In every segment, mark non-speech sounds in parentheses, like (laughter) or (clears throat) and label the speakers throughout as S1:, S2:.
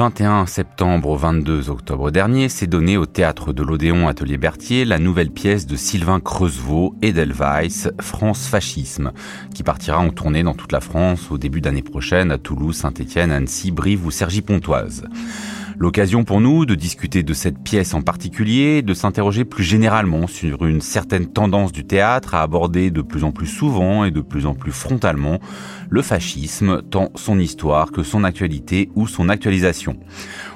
S1: Du 21 septembre au 22 octobre dernier, s'est donné au théâtre de l'Odéon Atelier Berthier la nouvelle pièce de Sylvain Creusevaux, Edelweiss, France Fascisme, qui partira en tournée dans toute la France au début d'année prochaine à Toulouse, Saint-Étienne, Annecy, Brive ou Cergy-Pontoise. L'occasion pour nous de discuter de cette pièce en particulier, de s'interroger plus généralement sur une certaine tendance du théâtre à aborder de plus en plus souvent et de plus en plus frontalement le fascisme, tant son histoire que son actualité ou son actualisation.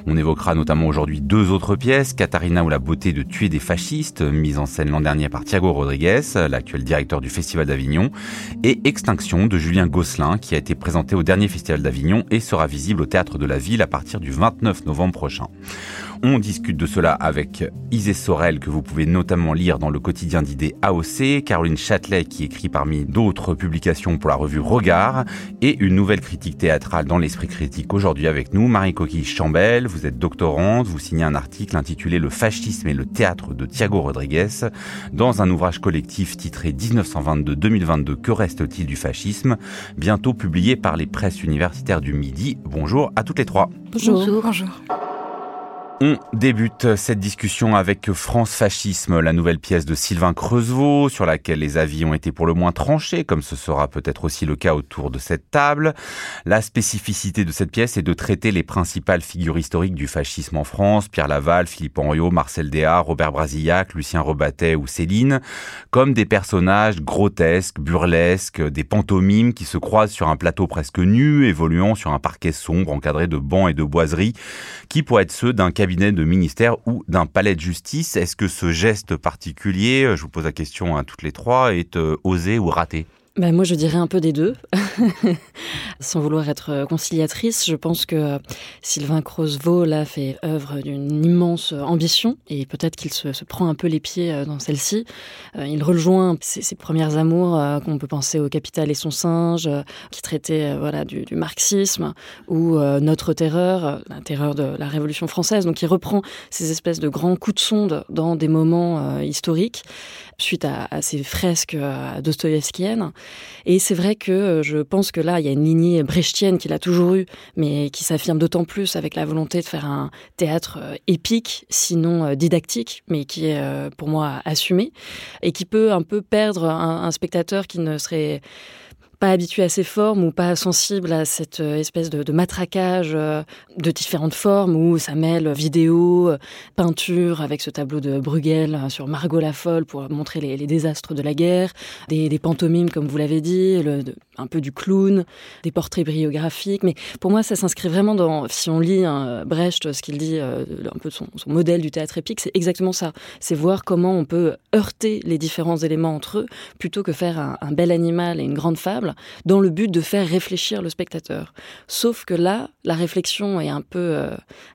S1: On évoquera notamment aujourd'hui deux autres pièces, Katharina ou la beauté de tuer des fascistes, mise en scène l'an dernier par Thiago Rodriguez, l'actuel directeur du Festival d'Avignon, et Extinction de Julien Gosselin, qui a été présenté au dernier Festival d'Avignon et sera visible au Théâtre de la Ville à partir du 29 novembre prochain. On discute de cela avec Isée Sorel, que vous pouvez notamment lire dans le quotidien d'idées AOC, Caroline Châtelet, qui écrit parmi d'autres publications pour la revue Regard, et une nouvelle critique théâtrale dans l'esprit critique aujourd'hui avec nous, Marie Coquille Chambel. Vous êtes doctorante, vous signez un article intitulé Le fascisme et le théâtre de Thiago Rodriguez, dans un ouvrage collectif titré 1922-2022 Que reste-t-il du fascisme, bientôt publié par les presses universitaires du Midi. Bonjour à toutes les trois.
S2: Bonjour. Bonjour.
S1: On débute cette discussion avec France Fascisme, la nouvelle pièce de Sylvain Creusevaux, sur laquelle les avis ont été pour le moins tranchés, comme ce sera peut-être aussi le cas autour de cette table. La spécificité de cette pièce est de traiter les principales figures historiques du fascisme en France, Pierre Laval, Philippe Henriot, Marcel Déat, Robert Brasillac, Lucien Rebattet ou Céline, comme des personnages grotesques, burlesques, des pantomimes qui se croisent sur un plateau presque nu, évoluant sur un parquet sombre encadré de bancs et de boiseries, qui pourraient être ceux d'un cabinet de ministère ou d'un palais de justice. Est-ce que ce geste particulier, je vous pose la question à toutes les trois, est euh, osé ou raté?
S3: Ben moi, je dirais un peu des deux. (laughs) Sans vouloir être conciliatrice, je pense que Sylvain Creusevaux, là, fait œuvre d'une immense ambition et peut-être qu'il se, prend un peu les pieds euh, dans celle-ci. Euh, il rejoint ses, ses premières amours, euh, qu'on peut penser au Capital et son singe, qui traitait voilà, du, marxisme, ou Notre terreur, la terreur de la Révolution française. Donc, il reprend ces espèces de grands coups de sonde dans des moments historiques suite à, à ces fresques dostoïevskiennes. Et c'est vrai que euh, je pense que là, il y a une lignée brechtienne qu'il a toujours eue, mais qui s'affirme d'autant plus avec la volonté de faire un théâtre euh, épique, sinon euh, didactique, mais qui est pour moi assumé, et qui peut un peu perdre un spectateur qui ne serait pas habitué à ces formes ou pas sensible à cette euh, espèce de, matraquage euh, de différentes formes où ça mêle vidéo, peinture avec ce tableau de Bruegel sur Margot la folle pour montrer les, désastres de la guerre, des, pantomimes comme vous l'avez dit, un peu du clown, des portraits biographiques. Mais pour moi, ça s'inscrit vraiment dans, si on lit hein, Brecht, ce qu'il dit, euh, un peu son, son modèle du théâtre épique, c'est exactement ça. C'est voir comment on peut heurter les différents éléments entre eux plutôt que faire un, bel animal et une grande fable dans le but de faire réfléchir le spectateur. Sauf que là, la réflexion est un peu euh,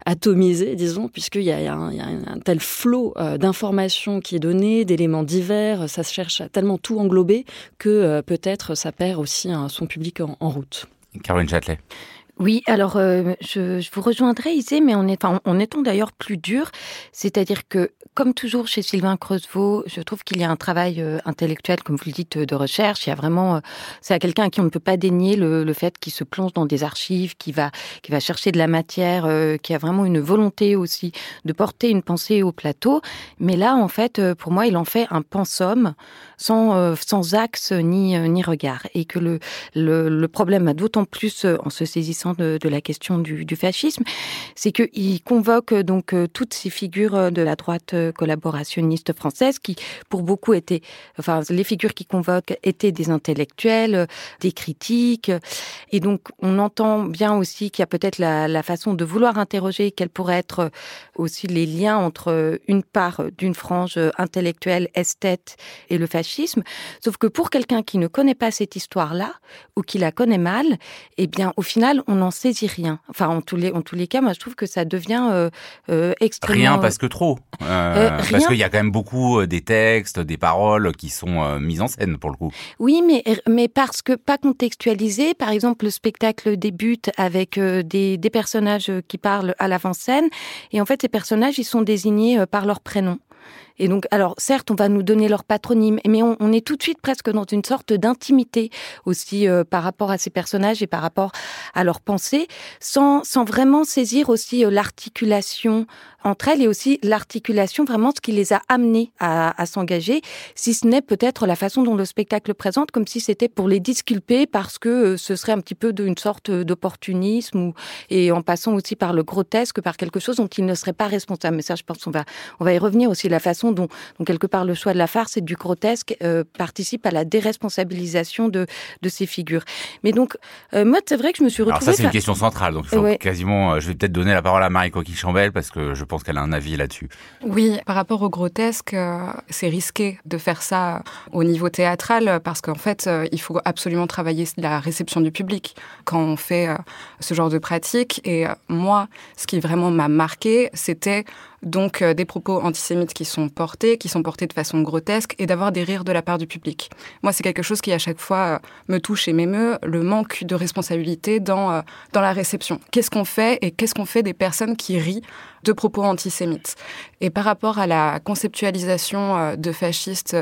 S3: atomisée, disons, puisqu'il y y a un tel flot euh, d'informations qui est donné, d'éléments divers, ça se cherche à tellement tout englober que euh, peut-être ça perd aussi hein, son public en, en route.
S1: Caroline Châtelet.
S4: Oui, alors euh, je, je vous rejoindrai, Isée, mais en, est, en, étant d'ailleurs plus dur, c'est-à-dire que, comme toujours chez Sylvain Creusevaux, je trouve qu'il y a un travail euh, intellectuel, comme vous le dites, de recherche. Il y a vraiment, euh, c'est à quelqu'un à qui on ne peut pas dénier le, le fait qu'il se plonge dans des archives, qui va, qui va chercher de la matière, euh, qui a vraiment une volonté aussi de porter une pensée au plateau. Mais là, en fait, euh, pour moi, il en fait un pensum sans, euh, sans axe ni, euh, ni regard. Et que le, le, le problème a d'autant plus euh, en se saisissant de, de la question du, fascisme, c'est qu'il convoque donc toutes ces figures de la droite collaborationniste française qui, pour beaucoup, étaient, enfin, les figures qui convoquent étaient des intellectuels, des critiques. Et donc, on entend bien aussi qu'il y a peut-être la, la façon de vouloir interroger quels pourraient être aussi les liens entre une part d'une frange intellectuelle, esthète et le fascisme. Sauf que pour quelqu'un qui ne connaît pas cette histoire-là, ou qui la connaît mal, eh bien, au final, on n'en saisit rien. Enfin, en tous les, en tous les cas, moi, je trouve que ça devient euh, euh, extrêmement...
S1: Rien parce que trop. Parce qu'il y a quand même beaucoup des textes, des paroles qui sont mises en scène, pour le coup.
S4: Oui, mais, mais parce que pas contextualisé. Par exemple, le spectacle débute avec des, des personnages qui parlent à l'avant-scène. Et en fait, ces personnages, ils sont désignés par leur prénom. Et donc, alors certes, on va nous donner leur patronyme, mais on, est tout de suite presque dans une sorte d'intimité aussi euh, par rapport à ces personnages et par rapport à leurs pensées, sans, sans vraiment saisir aussi euh, l'articulation entre elles et aussi l'articulation, vraiment ce qui les a amenés à, s'engager, si ce n'est peut-être la façon dont le spectacle présente, comme si c'était pour les disculper parce que euh, ce serait un petit peu d'une sorte d'opportunisme et en passant aussi par le grotesque, par quelque chose dont ils ne seraient pas responsables. Mais ça, je pense qu'on va, on va y revenir aussi la façon dont, quelque part le choix de la farce et du grotesque euh, participe à la déresponsabilisation de, de ces figures. Mais donc, euh, moi, c'est vrai que je me suis retrouvée...
S1: Alors ça, c'est une question centrale. Donc, il faut quasiment... Euh, je vais peut-être donner la parole à Marie Coquille-Chambel parce que je pense qu'elle a un avis là-dessus.
S5: Oui, par rapport au grotesque, c'est risqué de faire ça au niveau théâtral parce qu'en fait, il faut absolument travailler la réception du public quand on fait ce genre de pratique. Et moi, ce qui vraiment m'a marqué, c'était donc des propos antisémites qui sont portés, qui sont portés de façon grotesque, et d'avoir des rires de la part du public. Moi, c'est quelque chose qui, à chaque fois, euh, me touche et m'émeut, le manque de responsabilité dans, euh, dans la réception. Qu'est-ce qu'on fait et qu'est-ce qu'on fait des personnes qui rient de propos antisémites? Et par rapport à la conceptualisation euh, de fascistes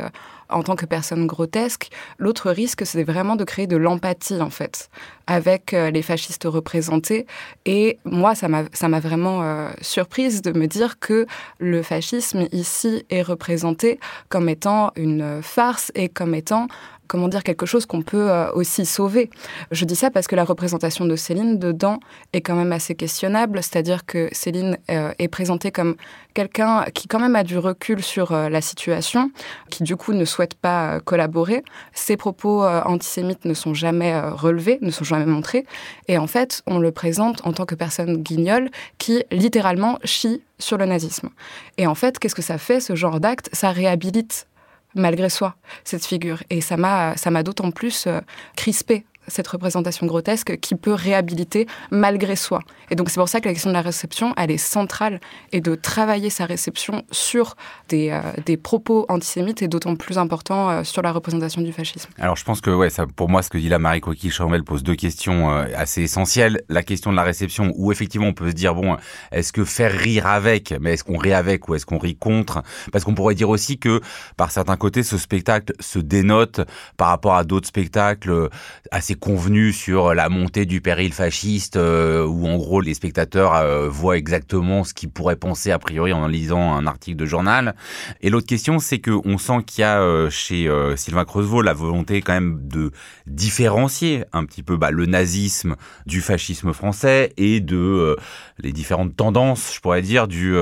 S5: en tant que personne grotesque. L'autre risque, c'est vraiment de créer de l'empathie, en fait, avec les fascistes représentés. Et moi, ça m'a vraiment surprise de me dire que le fascisme ici est représenté comme étant une farce et comme étant comment dire, quelque chose qu'on peut euh, aussi sauver. Je dis ça parce que la représentation de Céline dedans est quand même assez questionnable, c'est-à-dire que Céline euh, est présentée comme quelqu'un qui quand même a du recul sur euh, la situation, qui du coup ne souhaite pas collaborer. Ses propos antisémites ne sont jamais relevés, ne sont jamais montrés, et en fait, on le présente en tant que personne guignole qui littéralement chie sur le nazisme. Et en fait, qu'est-ce que ça fait, ce genre d'acte? Ça réhabilite malgré soi, cette figure. Et ça m'a, d'autant plus euh, crispé cette représentation grotesque qui peut réhabiliter malgré soi. Et donc c'est pour ça que la question de la réception, elle est centrale et de travailler sa réception sur des, euh, propos antisémites est d'autant plus important euh, sur la représentation du fascisme.
S1: Alors je pense que pour moi ce que dit la Marie Coquille Chambel pose deux questions euh, assez essentielles. La question de la réception où effectivement on peut se dire bon, est-ce que faire rire avec, mais est-ce qu'on rit avec ou est-ce qu'on rit contre? Parce qu'on pourrait dire aussi que par certains côtés ce spectacle se dénote par rapport à d'autres spectacles assez convenu sur la montée du péril fasciste, euh, où en gros les spectateurs euh, voient exactement ce qu'ils pourraient penser a priori en lisant un article de journal. Et l'autre question, c'est que on sent qu'il y a euh, chez Sylvain Creusevaux la volonté quand même de différencier un petit peu bah, le nazisme du fascisme français et de les différentes tendances, je pourrais dire, du,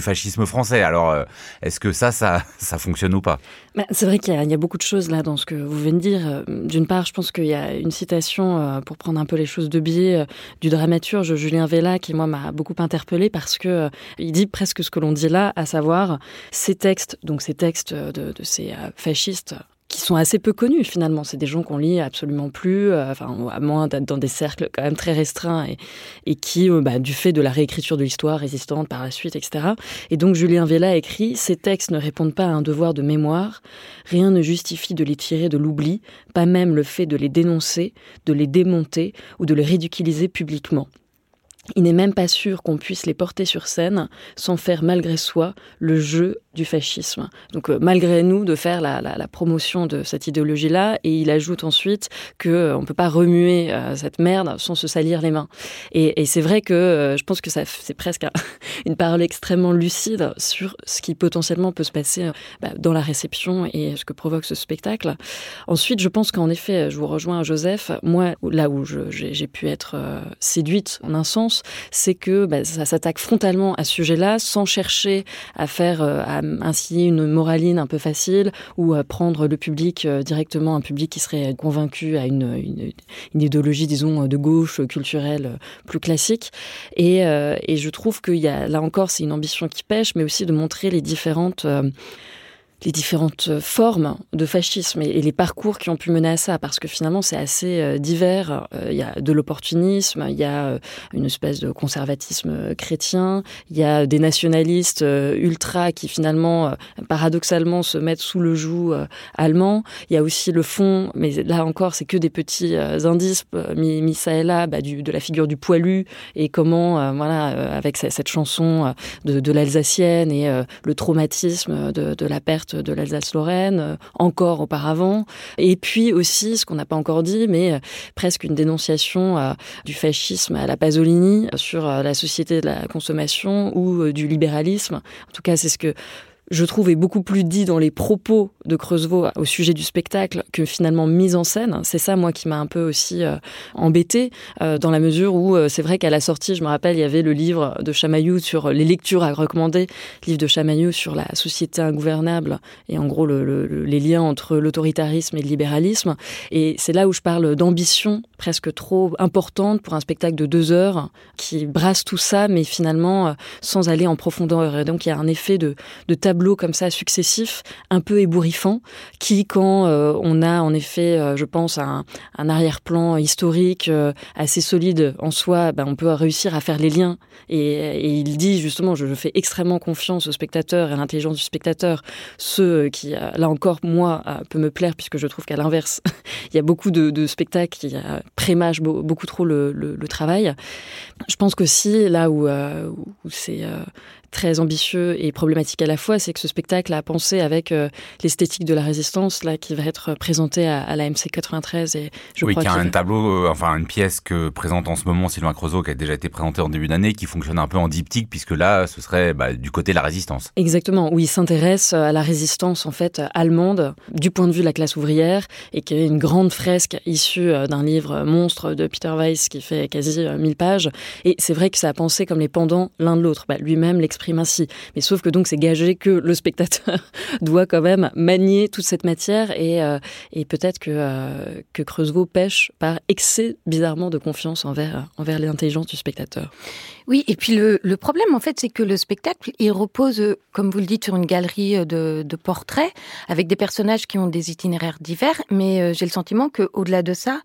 S1: fascisme français. Alors, est-ce que ça, ça, ça fonctionne ou pas?
S3: Bah, C'est vrai qu'il y, y, a beaucoup de choses là dans ce que vous venez de dire. D'une part, je pense qu'il y a une citation, euh, pour prendre un peu les choses de biais, euh, du dramaturge Julien Vella, qui moi m'a beaucoup interpellé parce que euh, il dit presque ce que l'on dit là, à savoir ces textes, donc ces textes de, de ces fascistes qui sont assez peu connus finalement. C'est des gens qu'on lit absolument plus, euh, enfin à moins d'être dans des cercles quand même très restreints et, et qui, euh, bah, du fait de la réécriture de l'histoire résistante par la suite, etc. Et donc Julien Vella écrit ces textes ne répondent pas à un devoir de mémoire. Rien ne justifie de les tirer de l'oubli, pas même le fait de les dénoncer, de les démonter ou de les ridiculiser publiquement. Il n'est même pas sûr qu'on puisse les porter sur scène sans faire malgré soi le jeu du fascisme. Donc euh, malgré nous de faire la, promotion de cette idéologie-là, et il ajoute ensuite que euh, on peut pas remuer euh, cette merde sans se salir les mains. Et, c'est vrai que je pense que c'est presque (laughs) une parole extrêmement lucide sur ce qui potentiellement peut se passer bah, dans la réception et ce que provoque ce spectacle. Ensuite, je pense qu'en effet, je vous rejoins Joseph. Moi, là où j'ai pu être séduite en un sens, c'est que bah, ça s'attaque frontalement à ce sujet-là sans chercher à faire ainsi une moraline un peu facile ou à prendre le public euh, directement, un public qui serait convaincu à une, une, idéologie, disons, de gauche culturelle euh, plus classique. Et, euh, et je trouve qu'il y a, là encore, c'est une ambition qui pêche, mais aussi de montrer les différentes les différentes formes de fascisme et, les parcours qui ont pu mener à ça, parce que finalement c'est assez euh, divers. Euh, il y a de l'opportunisme, il y a euh, une espèce de conservatisme chrétien, il y a des nationalistes ultra qui finalement, paradoxalement, se mettent sous le joug allemand. Il y a aussi le fond, mais là encore c'est que des petits indices mis, ça et là, bah, du, de la figure du poilu et comment, voilà, avec cette chanson de, de l'Alsacienne et le traumatisme de, de la perte de l'Alsace-Lorraine, euh, encore auparavant. Et puis aussi, ce qu'on n'a pas encore dit, mais euh, presque une dénonciation euh, du fascisme à la Pasolini sur la société de la consommation ou du libéralisme. En tout cas, c'est ce que je trouve, est beaucoup plus dit dans les propos de Creusevaux au sujet du spectacle que finalement mise en scène. C'est ça, moi, qui m'a un peu aussi euh, embêtée, euh, dans la mesure où euh, c'est vrai qu'à la sortie, je me rappelle, il y avait le livre de Chamaillou sur les lectures à recommander, livre de Chamaillou sur la société ingouvernable et en gros les liens entre l'autoritarisme et le libéralisme. Et c'est là où je parle d'ambition presque trop importante pour un spectacle de deux heures qui brasse tout ça, mais finalement sans aller en profondeur. Et donc il y a un effet de, de comme ça successifs, un peu ébouriffants, qui, quand euh, on a en effet, euh, je pense, un, arrière-plan historique euh, assez solide en soi, ben, on peut réussir à faire les liens. Et, il dit justement, je, fais extrêmement confiance au spectateur et à l'intelligence du spectateur, ce qui, là encore, moi, peut me plaire, puisque je trouve qu'à l'inverse, (laughs) il y a beaucoup de, spectacles qui prémâchent beaucoup trop le, travail. Je pense que si, là où, où c'est très ambitieux et problématique à la fois, c'est que ce spectacle a pensé avec euh, l'esthétique de la résistance là qui va être présentée à, la MC 93 et
S1: je oui, crois qu'il y a un tableau, euh, enfin une pièce que présente en ce moment Sylvain Creusot qui a déjà été présentée en début d'année, qui fonctionne un peu en diptyque puisque là ce serait bah, du côté de la résistance.
S3: Exactement, où il s'intéresse à la résistance en fait allemande du point de vue de la classe ouvrière et qui est une grande fresque issue euh, d'un livre monstre de Peter Weiss qui fait quasi 1000 pages et c'est vrai que ça a pensé comme les pendants l'un de l'autre. Bah, lui-même ainsi. Mais sauf que donc c'est gagé que le spectateur (laughs) doit quand même manier toute cette matière et, euh, et peut-être que, euh, que pêche par excès bizarrement de confiance envers, envers l'intelligence du spectateur.
S4: Oui, et puis le, le problème en fait c'est que le spectacle il repose, comme vous le dites, sur une galerie de, de portraits avec des personnages qui ont des itinéraires divers, mais euh, j'ai le sentiment qu'au-delà de ça,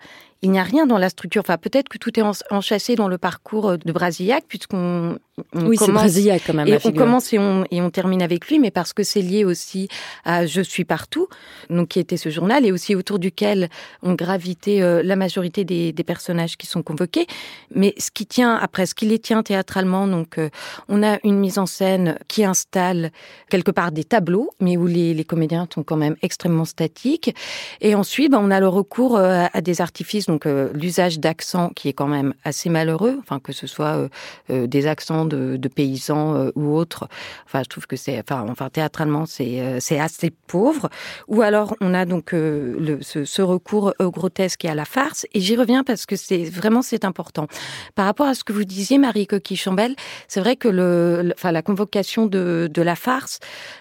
S4: il n'y a rien dans la structure. Enfin, peut-être que tout est enchâssé dans le parcours de Brasillac, puisqu'on
S3: oui, c'est Brasillac quand même.
S4: Et on commence et on, et on termine avec lui, mais parce que c'est lié aussi à Je suis partout, donc qui était ce journal, et aussi autour duquel ont gravité euh, la majorité des, des, personnages qui sont convoqués. Mais ce qui tient, après, ce qui les tient théâtralement, donc euh, on a une mise en scène qui installe quelque part des tableaux, mais où les, comédiens sont quand même extrêmement statiques. Et ensuite, ben, on a le recours euh, à des artifices donc euh, l'usage d'accents qui est quand même assez malheureux, enfin que ce soit des accents de, paysans ou autres. Enfin, je trouve que c'est, enfin, enfin théâtralement c'est c'est assez pauvre. Ou alors on a donc ce, recours au grotesque et à la farce. Et j'y reviens parce que c'est vraiment c'est important. Par rapport à ce que vous disiez, Marie Chambel, c'est vrai que le, enfin la convocation de, de la farce,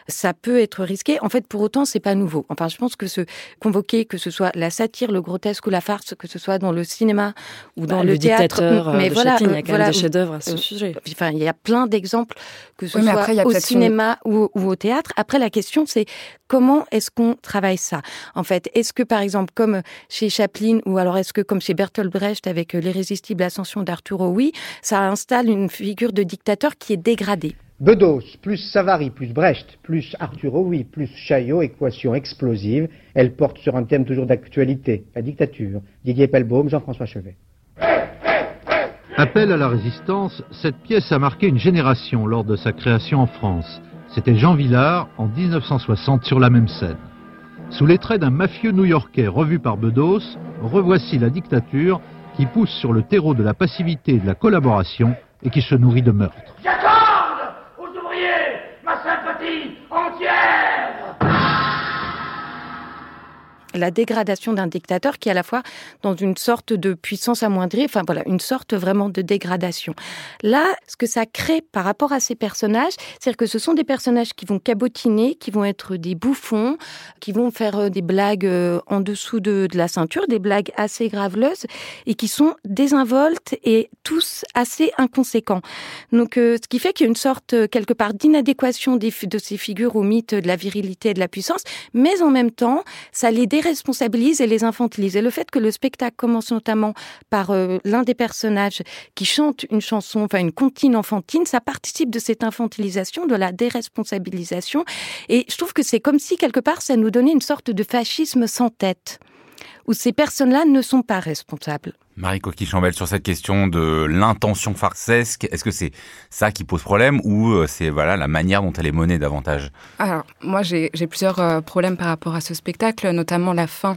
S4: ça peut être risqué. En fait, pour autant, c'est pas nouveau. Enfin, je pense que ce convoquer, que ce soit la satire, le grotesque ou la farce, que ce soit dans le cinéma ou dans
S3: bah,
S4: le,
S3: théâtre. Mais voilà, il y a quand même des chefs-d'œuvre à ce euh, sujet.
S4: Enfin, il y a plein d'exemples que ce soit au cinéma ou, au théâtre. Après, la question, c'est comment est-ce qu'on travaille ça En fait, est-ce que par exemple, comme chez Chaplin, ou alors est-ce que comme chez Bertolt Brecht avec l'irrésistible ascension d'Arturo Oui, ça installe une figure de dictateur qui est dégradée
S6: Bedos plus Savary plus Brecht plus Arthur oui plus Chaillot, équation explosive. Elle porte sur un thème toujours d'actualité, la dictature. Didier Pelbaum, Jean-François Chevet.
S7: Appel à la résistance, cette pièce a marqué une génération lors de sa création en France. C'était Jean Villard en 1960 sur la même scène. Sous les traits d'un mafieux new-yorkais revu par Bedos, revoici la dictature qui pousse sur le terreau de la passivité et de la collaboration et qui se nourrit de meurtres.
S4: La dégradation d'un dictateur qui est à la fois dans une sorte de puissance amoindrie, enfin voilà, une sorte vraiment de dégradation. Là, ce que ça crée par rapport à ces personnages, c'est-à-dire que ce sont des personnages qui vont cabotiner, qui vont être des bouffons, qui vont faire euh, des blagues euh, en dessous de, de la ceinture, des blagues assez graveleuses et qui sont désinvoltes et tous assez inconséquents. Donc, euh, ce qui fait qu'il y a une sorte quelque part d'inadéquation de ces figures au mythe de la virilité et de la puissance, mais en même temps, ça les déresponsabilise et les infantilise. Et le fait que le spectacle commence notamment par euh, l'un des personnages qui chante une chanson, enfin une comptine enfantine, ça participe de cette infantilisation, de la déresponsabilisation. Et je trouve que c'est comme si quelque part ça nous donnait une sorte de fascisme sans tête, où ces personnes-là ne sont pas responsables.
S1: Marie Coquille-Chambel, sur cette question de l'intention farcesque, est-ce que c'est ça qui pose problème ou euh, c'est la manière dont elle est menée davantage?
S5: Alors, moi, j'ai plusieurs euh, problèmes par rapport à ce spectacle, notamment la fin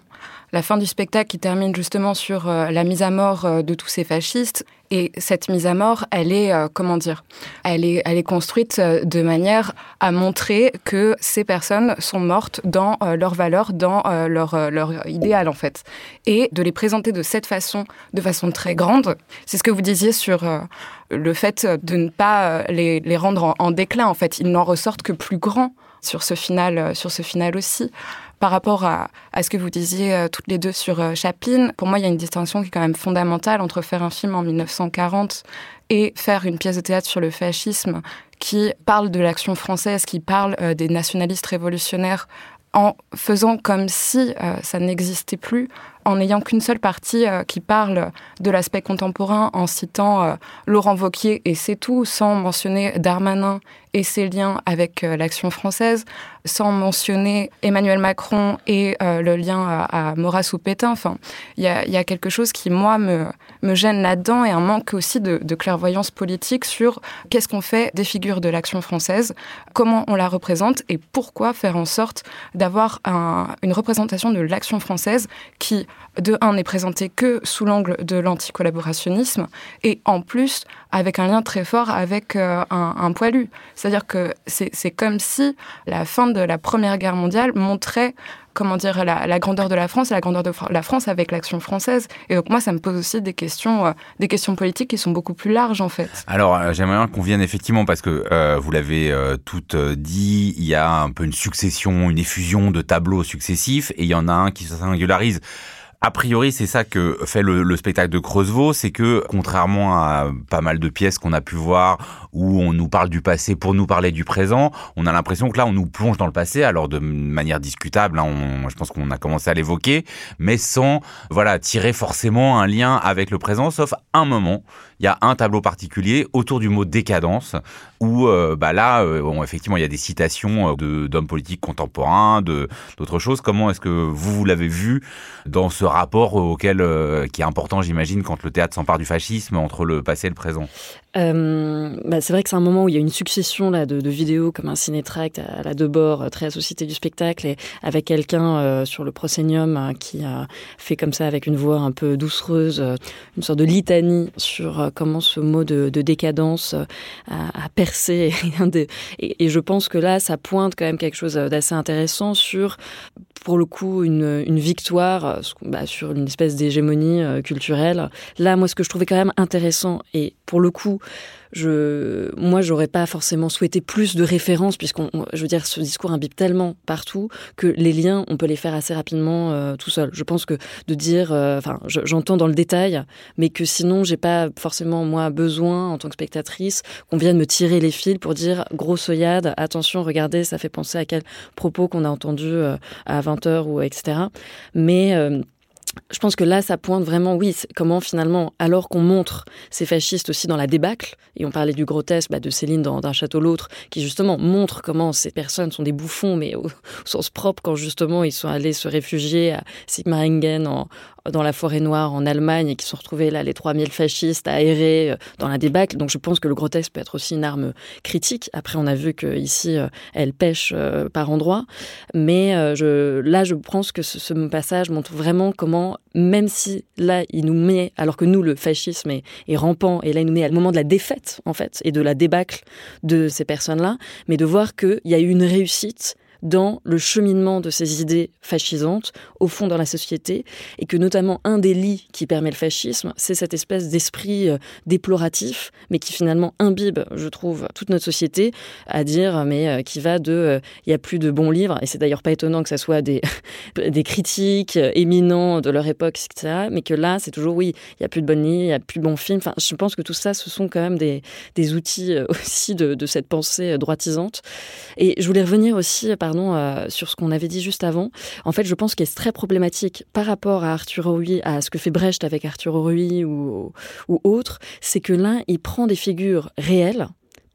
S5: la fin du spectacle qui termine justement sur euh, la mise à mort euh, de tous ces fascistes. Et cette mise à mort, elle est, euh, comment dire, elle est, construite de manière à montrer que ces personnes sont mortes dans leurs valeurs, dans leur, idéal en fait. Et de les présenter de cette façon, de façon très grande. C'est ce que vous disiez sur le fait de ne pas les, les rendre en, en, déclin en fait. Ils n'en ressortent que plus grands sur ce final, sur ce final aussi. Par rapport à, ce que vous disiez euh, toutes les deux sur euh, Chaplin, pour moi, il y a une distinction qui est quand même fondamentale entre faire un film en 1940 et faire une pièce de théâtre sur le fascisme qui parle de l'action française, qui parle euh, des nationalistes révolutionnaires en faisant comme si ça n'existait plus, en n'ayant qu'une seule partie qui parle de l'aspect contemporain, en citant Laurent Vauquier et c'est tout, sans mentionner Darmanin et ses liens avec l'action française, sans mentionner Emmanuel Macron et euh, le lien à, Maurras ou Pétain. Enfin, il y a, quelque chose qui, moi, me gêne là-dedans et un manque aussi de, clairvoyance politique sur qu'est-ce qu'on fait des figures de l'action française, comment on la représente et pourquoi faire en sorte d'avoir une représentation de l'action française qui, de un, n'est présentée que sous l'angle de l'anticollaborationnisme et en plus avec un lien très fort avec euh, un, poilu. C'est-à-dire que c'est comme si la fin de la Première Guerre mondiale montrait comment dire la, grandeur de la France et la grandeur de la France avec l'action française. Et donc moi, ça me pose aussi des questions, euh, des questions politiques qui sont beaucoup plus larges en fait.
S1: Alors euh, j'aimerais qu'on vienne effectivement parce que vous l'avez toutes dit, il y a un peu une succession, une effusion de tableaux successifs et il y en a un qui se singularise a priori, c'est ça que fait le, spectacle de Creusevaux, c'est que contrairement à pas mal de pièces qu'on a pu voir où on nous parle du passé pour nous parler du présent, on a l'impression que là on nous plonge dans le passé, alors de manière discutable, hein, je pense qu'on a commencé à l'évoquer, mais sans voilà tirer forcément un lien avec le présent, sauf un moment. Il y a un tableau particulier autour du mot décadence où euh, bah là, euh, bon, effectivement, il y a des citations euh, d'hommes politiques contemporains, d'autres choses. Comment est-ce que vous, vous l'avez vu dans ce rapport auquel qui est important, j'imagine, quand le théâtre s'empare du fascisme entre le passé et le présent?
S3: Bah, C'est vrai que c'est un moment où il y a une succession là de, de vidéos comme un cinétract à la Debord, très associé du spectacle, et avec quelqu'un sur le proscenium qui a fait comme ça avec une voix un peu doucereuse, une sorte de litanie sur comment ce mot de, de décadence a, a (laughs) et, je pense que là, ça pointe quand même quelque chose d'assez intéressant sur, pour le coup, une, victoire bah, sur une espèce d'hégémonie euh, culturelle. Là, moi, ce que je trouvais quand même intéressant, et pour le coup, je, moi, j'aurais pas forcément souhaité plus de références, puisqu'on, je veux dire, ce discours imbibe tellement partout que les liens, on peut les faire assez rapidement euh, tout seul. Je pense que de dire, euh, enfin, j'entends dans le détail, mais que sinon, j'ai pas forcément moi besoin en tant que spectatrice qu'on vienne me tirer les fils pour dire grosse œillade, attention, regardez, ça fait penser à quel propos qu'on a entendu euh, à 20h ou etc. Mais je pense que là, ça pointe vraiment, oui, comment finalement, alors qu'on montre ces fascistes aussi dans la débâcle, et on parlait du grotesque bah, de Céline dans D'un château l'autre, qui justement montre comment ces personnes sont des bouffons, mais au, sens propre, quand justement ils sont allés se réfugier à Sigmaringen en, dans la forêt noire en Allemagne et qui sont retrouvés là les 3000 fascistes aérés euh, dans la débâcle. Donc je pense que le grotesque peut être aussi une arme critique. Après, on a vu qu'ici, euh, elle pêche euh, par endroits. Mais là, je pense que ce, passage montre vraiment comment, même si là, il nous met, alors que nous, le fascisme est, est rampant, et là, il nous met à le moment de la défaite, en fait, et de la débâcle de ces personnes-là, mais de voir qu'il y a eu une réussite dans le cheminement de ces idées fascisantes au fond dans la société et que notamment un des lits qui permet le fascisme, c'est cette espèce d'esprit euh, déploratif, mais qui finalement imbibe, je trouve, toute notre société, à dire, mais euh, qui va de, euh, il n'y a plus de bons livres, et c'est d'ailleurs pas étonnant que ça soit des, (laughs) des critiques éminents de leur époque, etc., mais que là, c'est toujours, oui, il n'y a plus de bonnes livres, il n'y a plus de bons films, enfin, je pense que tout ça, ce sont quand même des, des outils (laughs) aussi de, de cette pensée droitisante. Et je voulais revenir aussi, pardon, sur ce qu'on avait dit juste avant. En fait, je pense qu'il est très problématique par rapport à Arthur à ce que fait Brecht avec Arthur Rouy ou, ou autre, c'est que l'un, il prend des figures réelles,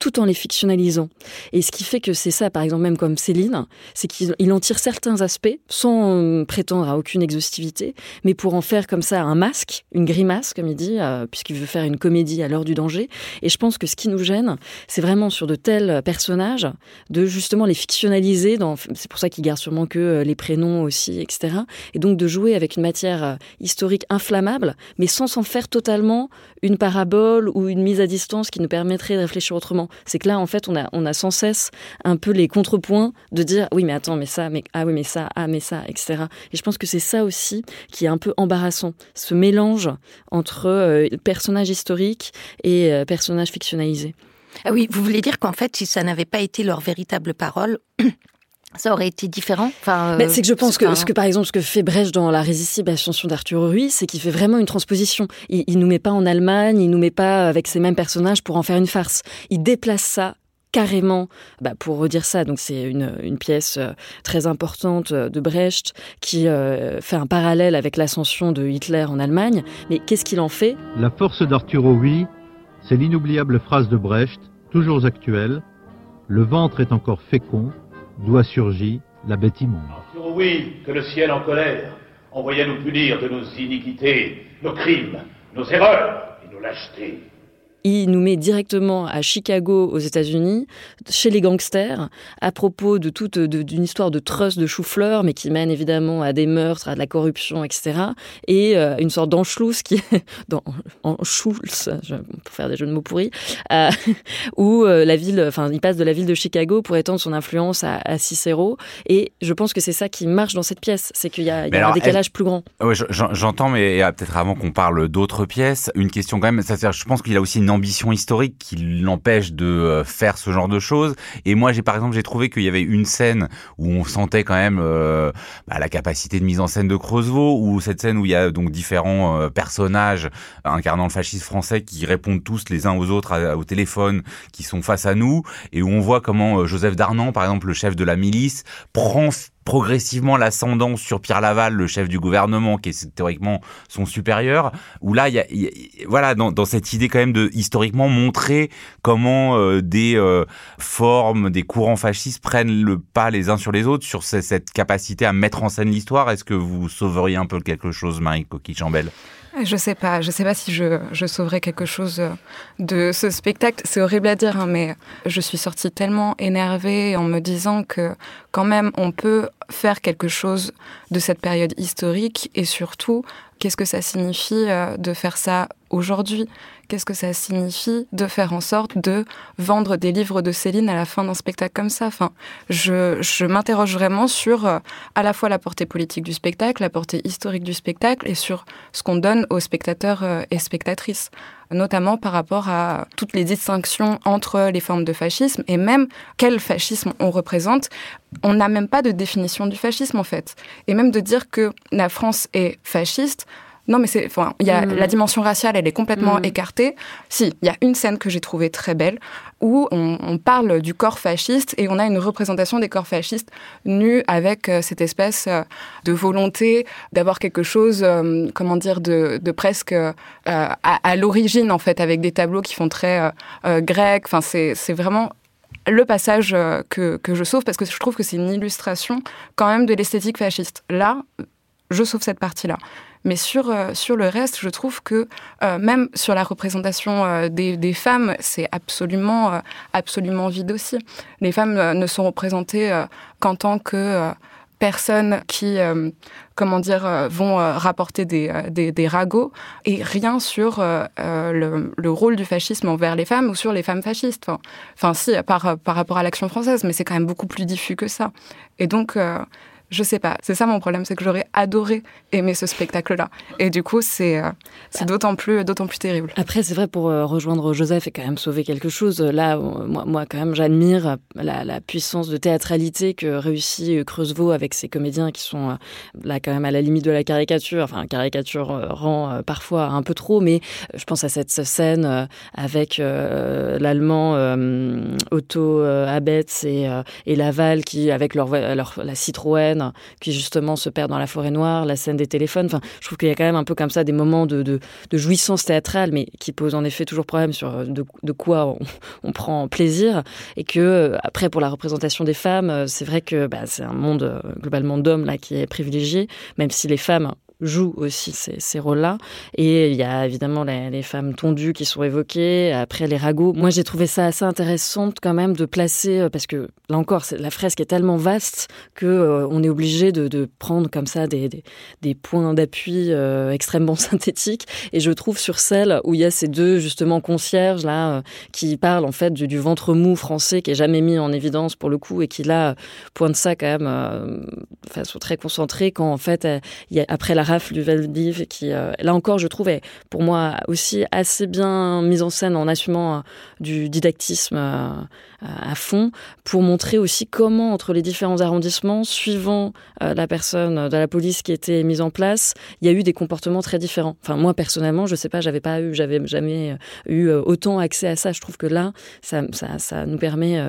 S3: tout en les fictionnalisant. Et ce qui fait que c'est ça, par exemple, même comme Céline, c'est qu'il en tire certains aspects sans prétendre à aucune exhaustivité, mais pour en faire comme ça un masque, une grimace, comme il dit, euh, puisqu'il veut faire une comédie à l'heure du danger. Et je pense que ce qui nous gêne, c'est vraiment sur de tels personnages, de justement les fictionnaliser. C'est pour ça qu'il garde sûrement que euh, les prénoms aussi, etc. Et donc de jouer avec une matière euh, historique inflammable, mais sans s'en faire totalement une parabole ou une mise à distance qui nous permettrait de réfléchir autrement. C'est que là, en fait, on a, on a sans cesse un peu les contrepoints de dire oui, mais attends, mais ça, mais ah oui, mais ça, ah, mais ça, etc. Et je pense que c'est ça aussi qui est un peu embarrassant, ce mélange entre euh, personnages historiques et euh, fictionnalisés.
S4: Ah oui, vous voulez dire qu'en fait, si ça n'avait pas été leur véritable parole, (clears throat) ça aurait été différent.
S3: Enfin, euh, c'est que je pense que ce que par exemple ce que fait Brecht dans la résistible ascension d'Arthur Ruy, c'est qu'il fait vraiment une transposition. Il, il nous met pas en Allemagne, il nous met pas avec ces mêmes personnages pour en faire une farce. Il déplace ça carrément, bah pour redire ça, donc c'est une, une, pièce euh, très importante euh, de Brecht qui fait un parallèle avec l'ascension de Hitler en Allemagne. Mais qu'est-ce qu'il en fait?
S7: La force d'Arthur Huy, c'est l'inoubliable phrase de Brecht, toujours actuelle. Le ventre est encore fécond, doit surgir la bête immonde.
S8: Oui, que le ciel en colère envoya nous punir de nos iniquités, nos crimes, nos erreurs et nos lâchetés
S3: il nous met directement à Chicago aux États-Unis, chez les gangsters, à propos de toute d'une histoire de trust de chou-fleur, mais qui mène évidemment à des meurtres, à de la corruption, etc. Et euh, une sorte d'anschluss qui (laughs) dans en Schulz, pour faire des jeux de mots pourris, euh, (laughs) où euh, la ville, enfin, il passe de la ville de Chicago pour étendre son influence à, à Cicero. Et je pense que c'est ça qui marche dans cette pièce, c'est qu'il y a, y a un décalage plus grand.
S1: J'entends, mais peut-être avant qu'on parle d'autres pièces, une question quand même. Ça, je pense qu'il a aussi une ambition historique qui l'empêche de euh, faire ce genre de choses. Et moi, j'ai par exemple, j'ai trouvé qu'il y avait une scène où on sentait quand même euh, bah, la capacité de mise en scène de Creusevaux, ou cette scène où il y a donc différents euh, personnages incarnant le fascisme français qui répondent tous les uns aux autres au téléphone, qui sont face à nous, et où on voit comment Joseph Darnan, par exemple, le chef de la milice, prend progressivement l'ascendant sur Pierre Laval, le chef du gouvernement, qui est théoriquement son supérieur, où là, il y a, voilà, dans, dans, cette idée quand même de historiquement montrer comment euh, des euh, formes, des courants fascistes prennent le pas les uns sur les autres sur cette capacité à mettre en scène l'histoire. Est-ce que vous sauveriez un peu quelque chose, Marie Coquille-Chambel
S5: je sais pas, je sais pas si je, je sauverais quelque chose euh, de ce spectacle. C'est horrible à dire, hein, mais je suis sortie tellement énervée en me disant que quand même on peut faire quelque chose de cette période historique et surtout qu'est-ce que ça signifie euh, de faire ça aujourd'hui? Qu'est-ce que ça signifie de faire en sorte de vendre des livres de Céline à la fin d'un spectacle comme ça? Enfin, je, je m'interroge vraiment sur euh, à la fois la portée politique du spectacle, la portée historique du spectacle et sur ce qu'on donne aux spectateurs euh, et spectatrices notamment par rapport à toutes les distinctions entre les formes de fascisme et même quel fascisme on représente. On n'a même pas de définition du fascisme en fait. Et même de dire que la France est fasciste, non, mais c'est, enfin, il y a mm. la dimension raciale, elle est complètement mm. écartée. Si, il y a une scène que j'ai trouvée très belle où on, parle du corps fasciste et on a une représentation des corps fascistes nus avec euh, cette espèce euh, de volonté d'avoir quelque chose, euh, comment dire, de, presque à, l'origine en fait, avec des tableaux qui font très grec. Enfin, c'est, vraiment le passage que, que je sauve parce que je trouve que c'est une illustration quand même de l'esthétique fasciste. Là, je sauve cette partie-là. Mais sur, euh, sur le reste, je trouve que euh, même sur la représentation euh, des, femmes, c'est absolument, absolument vide aussi. Les femmes ne sont représentées qu'en tant que personnes qui, comment dire, vont rapporter des, des, ragots et rien sur le, le, rôle du fascisme envers les femmes ou sur les femmes fascistes. Enfin, enfin si, par, par rapport à l'action française, mais c'est quand même beaucoup plus diffus que ça. Et donc, je sais pas. C'est ça mon problème, c'est que j'aurais adoré aimer ce spectacle-là. Et du coup, c'est euh, c'est d'autant plus d'autant plus terrible.
S3: Après, c'est vrai pour euh, rejoindre Joseph et quand même sauver quelque chose. Là, moi, moi quand même, j'admire la, la, puissance de théâtralité que réussit Creusevaux avec ses comédiens qui sont euh, là quand même à la limite de la caricature. Enfin, caricature rend parfois un peu trop, mais je pense à cette scène avec l'allemand Otto Abetz et, et Laval qui avec leur, leur la Citroën qui justement se perd dans la forêt noire, la scène des téléphones. Enfin, je trouve qu'il y a quand même un peu comme ça des moments de, jouissance théâtrale, mais qui posent en effet toujours problème sur euh, de, de quoi (laughs) on, prend plaisir. Et que euh, après, pour la représentation des femmes, euh, c'est vrai que bah, c'est un monde globalement d'hommes là qui est privilégié, même si les femmes joue aussi ces, ces rôles-là. Et il y a évidemment les, femmes tondues qui sont évoquées, après les ragots. Moi, j'ai trouvé ça assez intéressant quand même de placer, euh, parce que là encore, la fresque est tellement vaste que euh, on est obligé de, de, prendre comme ça des, des, points d'appui euh, extrêmement (laughs) synthétiques. Et je trouve sur celle où il y a ces deux justement concierges là qui parlent en fait du, ventre mou français qui est jamais mis en évidence pour le coup et qui là pointe ça quand même de façon très concentrée quand en fait après la Valdiv, qui, euh, là encore, je trouvais pour moi aussi assez bien mise en scène en assumant euh, du didactisme euh, à fond, pour montrer aussi comment, entre les différents arrondissements, suivant la personne de la police qui était mise en place, il y a eu des comportements très différents. Enfin, moi, personnellement, je sais pas, j'avais pas eu, j'avais jamais eu autant accès à ça. Je trouve que là, ça, ça, nous permet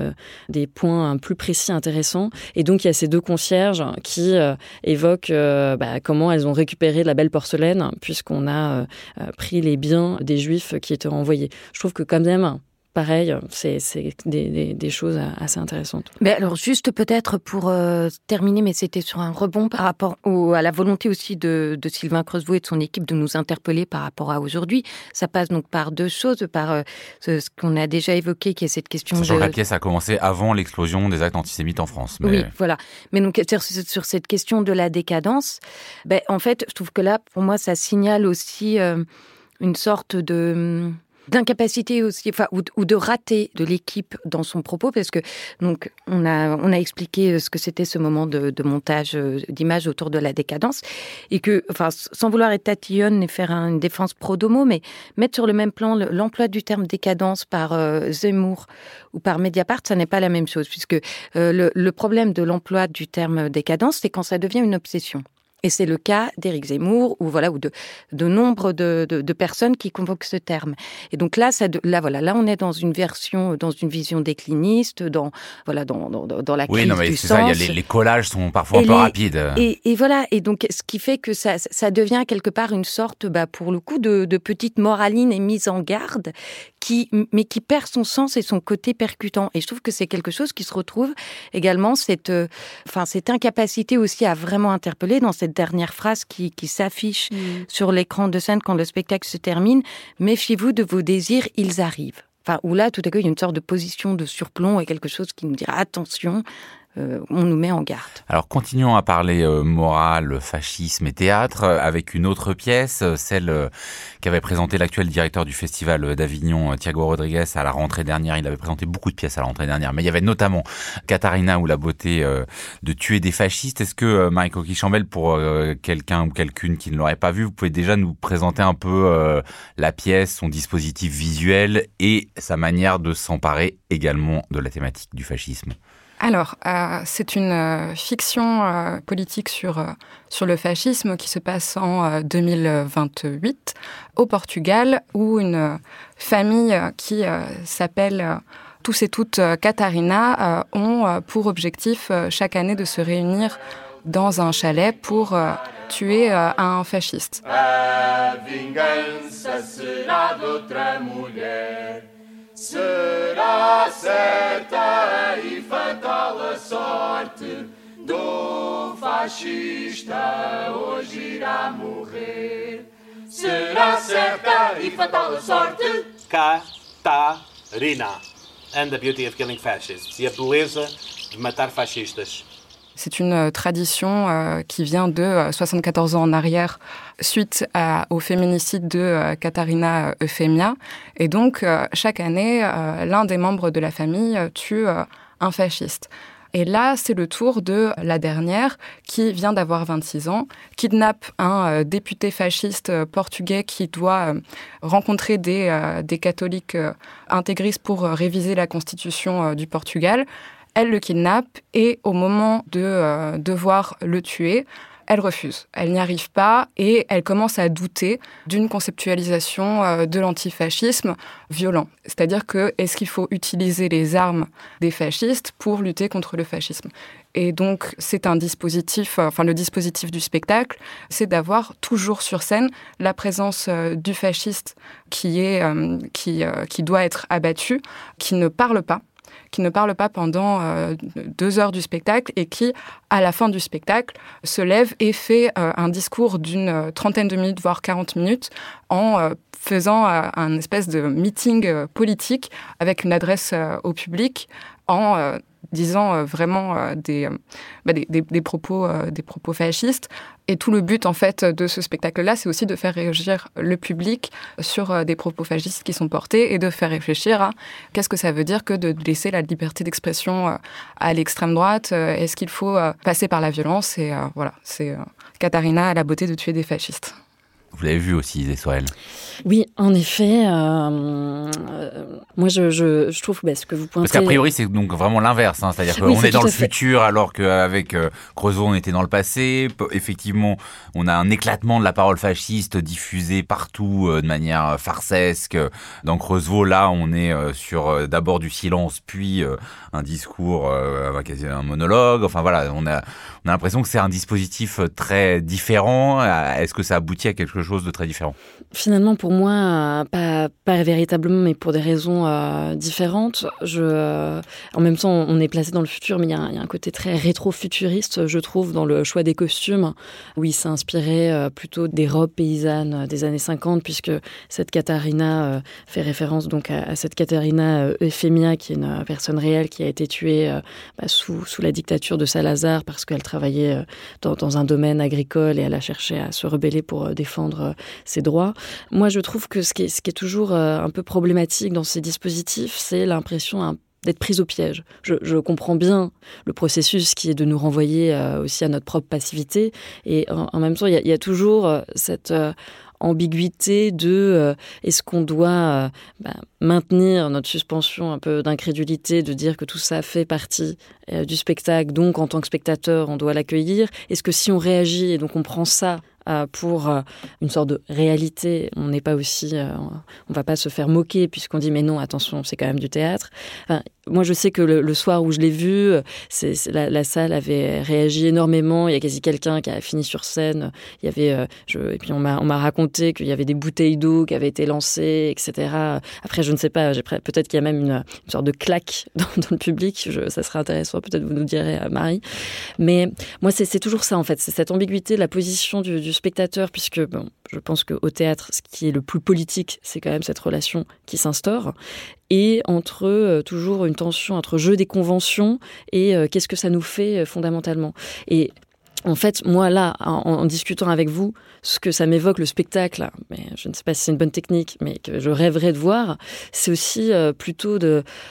S3: des points plus précis, intéressants. Et donc, il y a ces deux concierges qui évoquent bah, comment elles ont récupéré la belle porcelaine puisqu'on a euh, euh, pris les biens des juifs qui étaient envoyés. Je trouve que quand même, pareil, c'est des, des, choses assez intéressantes.
S4: Mais alors juste peut-être pour euh, terminer, mais c'était sur un rebond par rapport au, à la volonté aussi de, de Sylvain Creusevaux et de son équipe de nous interpeller par rapport à aujourd'hui. Ça passe donc par deux choses, par euh, ce, qu'on a déjà évoqué, qui est cette question
S1: Sachant
S4: de...
S1: la pièce a commencé avant l'explosion des actes antisémites en France.
S4: Mais... Oui, voilà. Mais donc sur, sur, cette question de la décadence, ben, en fait, je trouve que là, pour moi, ça signale aussi euh, une sorte de d'incapacité aussi, enfin, ou, de rater de l'équipe dans son propos, parce que donc on a on a expliqué euh, ce que c'était ce moment de, de montage euh, d'images autour de la décadence, et que, enfin, sans vouloir être tatillonne et faire une défense pro domo, mais mettre sur le même plan l'emploi du terme décadence par euh, Zemmour ou par Mediapart, ça n'est pas la même chose, puisque le, le problème de l'emploi du terme décadence, c'est quand ça devient une obsession. Et c'est le cas d'Éric Zemmour ou voilà ou de de nombre de, de, de, personnes qui convoquent ce terme. Et donc là, ça, là voilà, là on est dans une version, dans une vision décliniste, dans voilà dans dans, dans la
S1: oui,
S4: non,
S1: mais
S4: c'est ça.
S1: Y a les, les, collages sont parfois un peu rapides.
S4: Et, et, voilà. Et donc ce qui fait que ça ça devient quelque part une sorte, bah, pour le coup, de, de petite moraline et mise en garde qui mais qui perd son sens et son côté percutant. Et je trouve que c'est quelque chose qui se retrouve également cette euh, enfin cette incapacité aussi à vraiment interpeller dans cette dernière phrase qui, qui s'affiche mm. sur l'écran de scène quand le spectacle se termine. Méfiez-vous de vos désirs, ils arrivent. Enfin, où là, tout à coup, il y a une sorte de position de surplomb et quelque chose qui nous dira attention, euh, on nous met en garde.
S1: Alors continuons à parler euh, morale, fascisme et théâtre euh, avec une autre pièce, celle qu'avait présentée l'actuel directeur du festival d'Avignon, Thiago Rodriguez, à la rentrée dernière. Il avait présenté beaucoup de pièces à la rentrée dernière, mais il y avait notamment Katharina ou la beauté de tuer des fascistes. Est-ce que Marie-Coquille Chambel, pour quelqu'un ou quelqu'une qui ne l'aurait pas vu, vous pouvez déjà nous présenter un peu la pièce, son dispositif visuel et sa manière de s'emparer également de la thématique du fascisme?
S5: Alors, euh, c'est une euh, fiction euh, politique sur, sur le fascisme qui se passe en 2028 au Portugal, où une famille qui s'appelle tous et toutes Katharina ont pour objectif chaque année de se réunir dans un chalet pour tuer un fasciste. Será certa e fatal a sorte do fascista hoje irá morrer. Será certa e fatal a sorte.
S9: Catarina. And the beauty of killing fascists. E a beleza de matar fascistas.
S5: C'est une tradition qui vient de 74 ans en arrière, suite au féminicide de Katharina Euphemia. Et donc, chaque année, l'un des membres de la famille tue un fasciste. Et là, c'est le tour de la dernière, qui vient d'avoir 26 ans, kidnappe un euh, député fasciste euh, portugais qui doit euh, rencontrer des, des catholiques intégristes pour réviser la constitution du Portugal. Elle le kidnappe et au moment de devoir le tuer, elle refuse. Elle n'y arrive pas et elle commence à douter d'une conceptualisation euh, de l'antifascisme violent. C'est-à-dire que est-ce qu'il faut utiliser les armes des fascistes pour lutter contre le fascisme? Et donc, c'est un dispositif, euh, enfin, le dispositif du spectacle, c'est d'avoir toujours sur scène la présence euh, du fasciste qui est, qui, qui doit être abattu, qui ne parle pas, qui ne parle pas pendant euh, deux heures du spectacle et qui, à la fin du spectacle, se lève et fait euh, un discours d'une euh, trentaine de minutes, voire 40 minutes, en faisant un espèce de meeting politique avec une adresse au public en disant euh, vraiment euh, bah, des, des, propos, euh, des propos fascistes. Et tout le but, en fait, de ce spectacle-là, c'est aussi de faire réagir le public sur des propos fascistes qui sont portés et de faire réfléchir à qu'est-ce que ça veut dire que de laisser la liberté d'expression à l'extrême droite. Est-ce qu'il faut passer par la violence Et voilà, c'est Katharina a la beauté de tuer des fascistes.
S1: Vous l'avez vu aussi, Sorel.
S3: Oui, en effet. Euh, moi, je, je, trouve bah, ce que vous pointez.
S1: Parce qu'a priori, c'est donc vraiment l'inverse. Hein, C'est-à-dire qu'on est, dans le futur alors qu'avec euh, Creusot, on était dans le passé. Effectivement, on a un éclatement de la parole fasciste diffusée partout euh, de manière farcesque. Dans Creusot, là, on est sur d'abord du silence, puis un discours, un monologue. Enfin voilà, on a, on a l'impression que c'est un dispositif très différent. Est-ce que ça aboutit à quelque chose chose de très différent
S3: Finalement, pour moi, pas, pas véritablement, mais pour des raisons euh, différentes. Euh, en même temps, on est placé dans le futur, mais il y, a un côté très rétro-futuriste, je trouve, dans le choix des costumes, où il s'est inspiré euh, plutôt des robes paysannes des années 50, puisque cette Katharina fait référence donc à, cette Katharina Euphemia, qui est une personne réelle qui a été tuée bah, sous, la dictature de Salazar parce qu'elle travaillait dans un domaine agricole et elle a cherché à se rebeller pour défendre euh, ses droits. Moi, je trouve que ce qui est, toujours euh, un peu problématique dans ces dispositifs, c'est l'impression d'être prise au piège. Je, comprends bien le processus qui est de nous renvoyer euh, aussi à notre propre passivité. Et en, même temps, il y, a, toujours cette ambiguïté de est-ce qu'on doit bah, maintenir notre suspension un peu d'incrédulité, de dire que tout ça fait partie du spectacle, donc en tant que spectateur, on doit l'accueillir. Est-ce que si on réagit et donc on prend ça pour euh, une sorte de réalité. On n'est pas aussi, euh, on va pas se faire moquer puisqu'on dit mais non, attention, c'est quand même du théâtre. Moi, je sais que le, soir où je l'ai vu, c'est, la, salle avait réagi énormément. Il y a quasi quelqu'un qui a fini sur scène. Il y avait, je, et puis on m'a, on m'a raconté qu'il y avait des bouteilles d'eau qui avaient été lancées, etc. Après, je ne sais pas. Peut-être qu'il y a même une, sorte de claque (laughs) dans, le public. Je, ça serait intéressant. Peut-être vous nous direz, Marie. Mais moi, c'est, toujours ça en fait. C'est cette ambiguïté de la position du, spectateur, puisque je pense qu'au théâtre, ce qui est le plus politique, c'est quand même cette relation qui s'instaure, et entre euh, toujours une tension entre jeu des conventions et euh, qu'est-ce que ça nous fait euh, fondamentalement. Et en fait, moi là, en, discutant avec vous, ce que ça m'évoque le spectacle, mais je ne sais pas si c'est une bonne technique, mais que je rêverais de voir, c'est aussi plutôt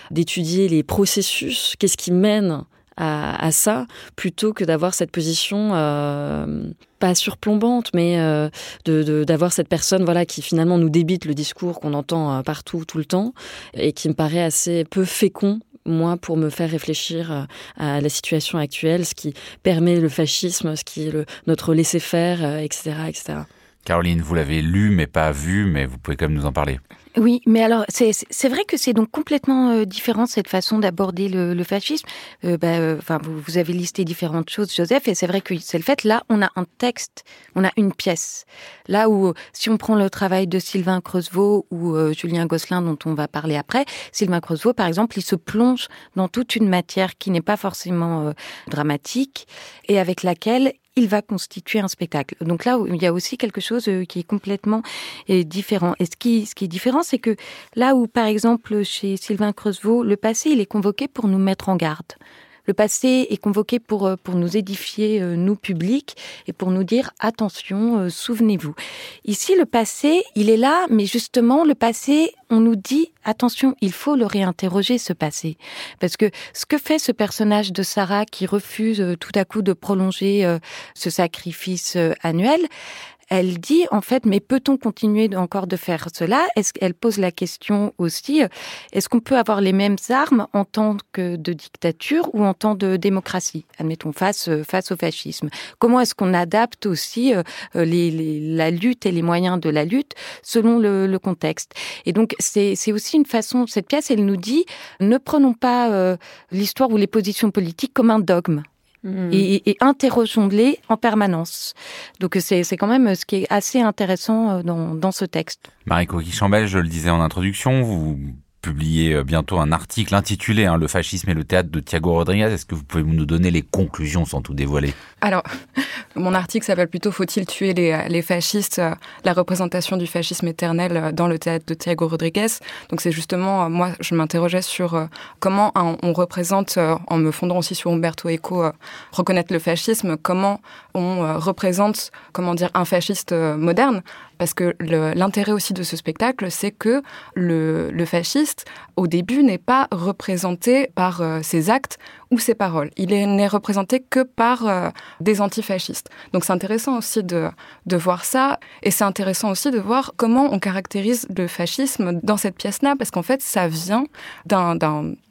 S3: d'étudier les processus, qu'est-ce qui mène à, ça, plutôt que d'avoir cette position euh, pas surplombante, mais euh, d'avoir cette personne voilà qui finalement nous débite le discours qu'on entend euh, partout tout le temps et qui me paraît assez peu fécond moi, pour me faire réfléchir à la situation actuelle, ce qui permet le fascisme, ce qui est notre laisser-faire, etc., etc.
S1: Caroline, vous l'avez lu mais pas vu, mais vous pouvez quand même nous en parler.
S4: Oui, mais alors c'est vrai que c'est donc complètement euh, différent cette façon d'aborder le, le, fascisme. Euh, bah, euh, enfin, vous, vous, avez listé différentes choses, Joseph, et c'est vrai que c'est le fait. Là, on a un texte, on a une pièce. Là où, si on prend le travail de Sylvain Creusevaux ou Julien Gosselin, dont on va parler après, Sylvain Creusevaux, par exemple, il se plonge dans toute une matière qui n'est pas forcément dramatique et avec laquelle il va constituer un spectacle. Donc là, il y a aussi quelque chose euh, qui est complètement euh, différent. Et ce qui, ce qui est différent, c'est que là où, par exemple, chez Sylvain Creusevaux, le passé, il est convoqué pour nous mettre en garde le passé est convoqué pour, euh, pour nous édifier, euh, nous publics, et pour nous dire attention, euh, souvenez-vous. Ici, le passé, il est là, mais justement, le passé, on nous dit attention, il faut le réinterroger, ce passé. Parce que ce que fait ce personnage de Sarah qui refuse tout à coup de prolonger ce sacrifice annuel, elle dit en fait, mais peut-on continuer encore de faire cela? Est-ce qu'elle pose la question aussi Est-ce qu'on peut avoir les mêmes armes en tant que de dictature ou en tant de démocratie Admettons face face au fascisme? Comment est-ce qu'on adapte aussi euh, les, la lutte et les moyens de la lutte selon le, le contexte? Et donc c'est aussi une façon. Cette pièce, elle nous dit ne prenons pas euh, l'histoire ou les positions politiques comme un dogme. Mm. et, et interrogeons-les en permanence. Donc c'est quand même ce qui est assez intéressant euh, dans, dans ce texte.
S1: Marie Coquille-Chambel, je le disais en introduction, vous publier euh, bientôt un article intitulé hein, Le fascisme et le théâtre de Thiago Rodriguez. Est-ce que vous pouvez nous donner les conclusions sans tout dévoiler?
S5: Alors, (laughs) mon article s'appelle plutôt Faut-il tuer les, les, fascistes euh, La représentation du fascisme éternel euh, dans le théâtre de Thiago Rodriguez. Donc c'est justement, moi, je m'interrogeais sur comment on représente, en me fondant aussi sur Umberto Eco, reconnaître le fascisme, comment on représente, comment dire, un fasciste moderne? Parce que l'intérêt aussi de ce spectacle, c'est que le, fasciste, au début, n'est pas représenté par euh, ses actes ou ses paroles. Il n'est représenté que par euh, des antifascistes. Donc c'est intéressant aussi de, de voir ça, et c'est intéressant aussi de voir comment on caractérise le fascisme dans cette pièce-là, parce qu'en fait, ça vient d'un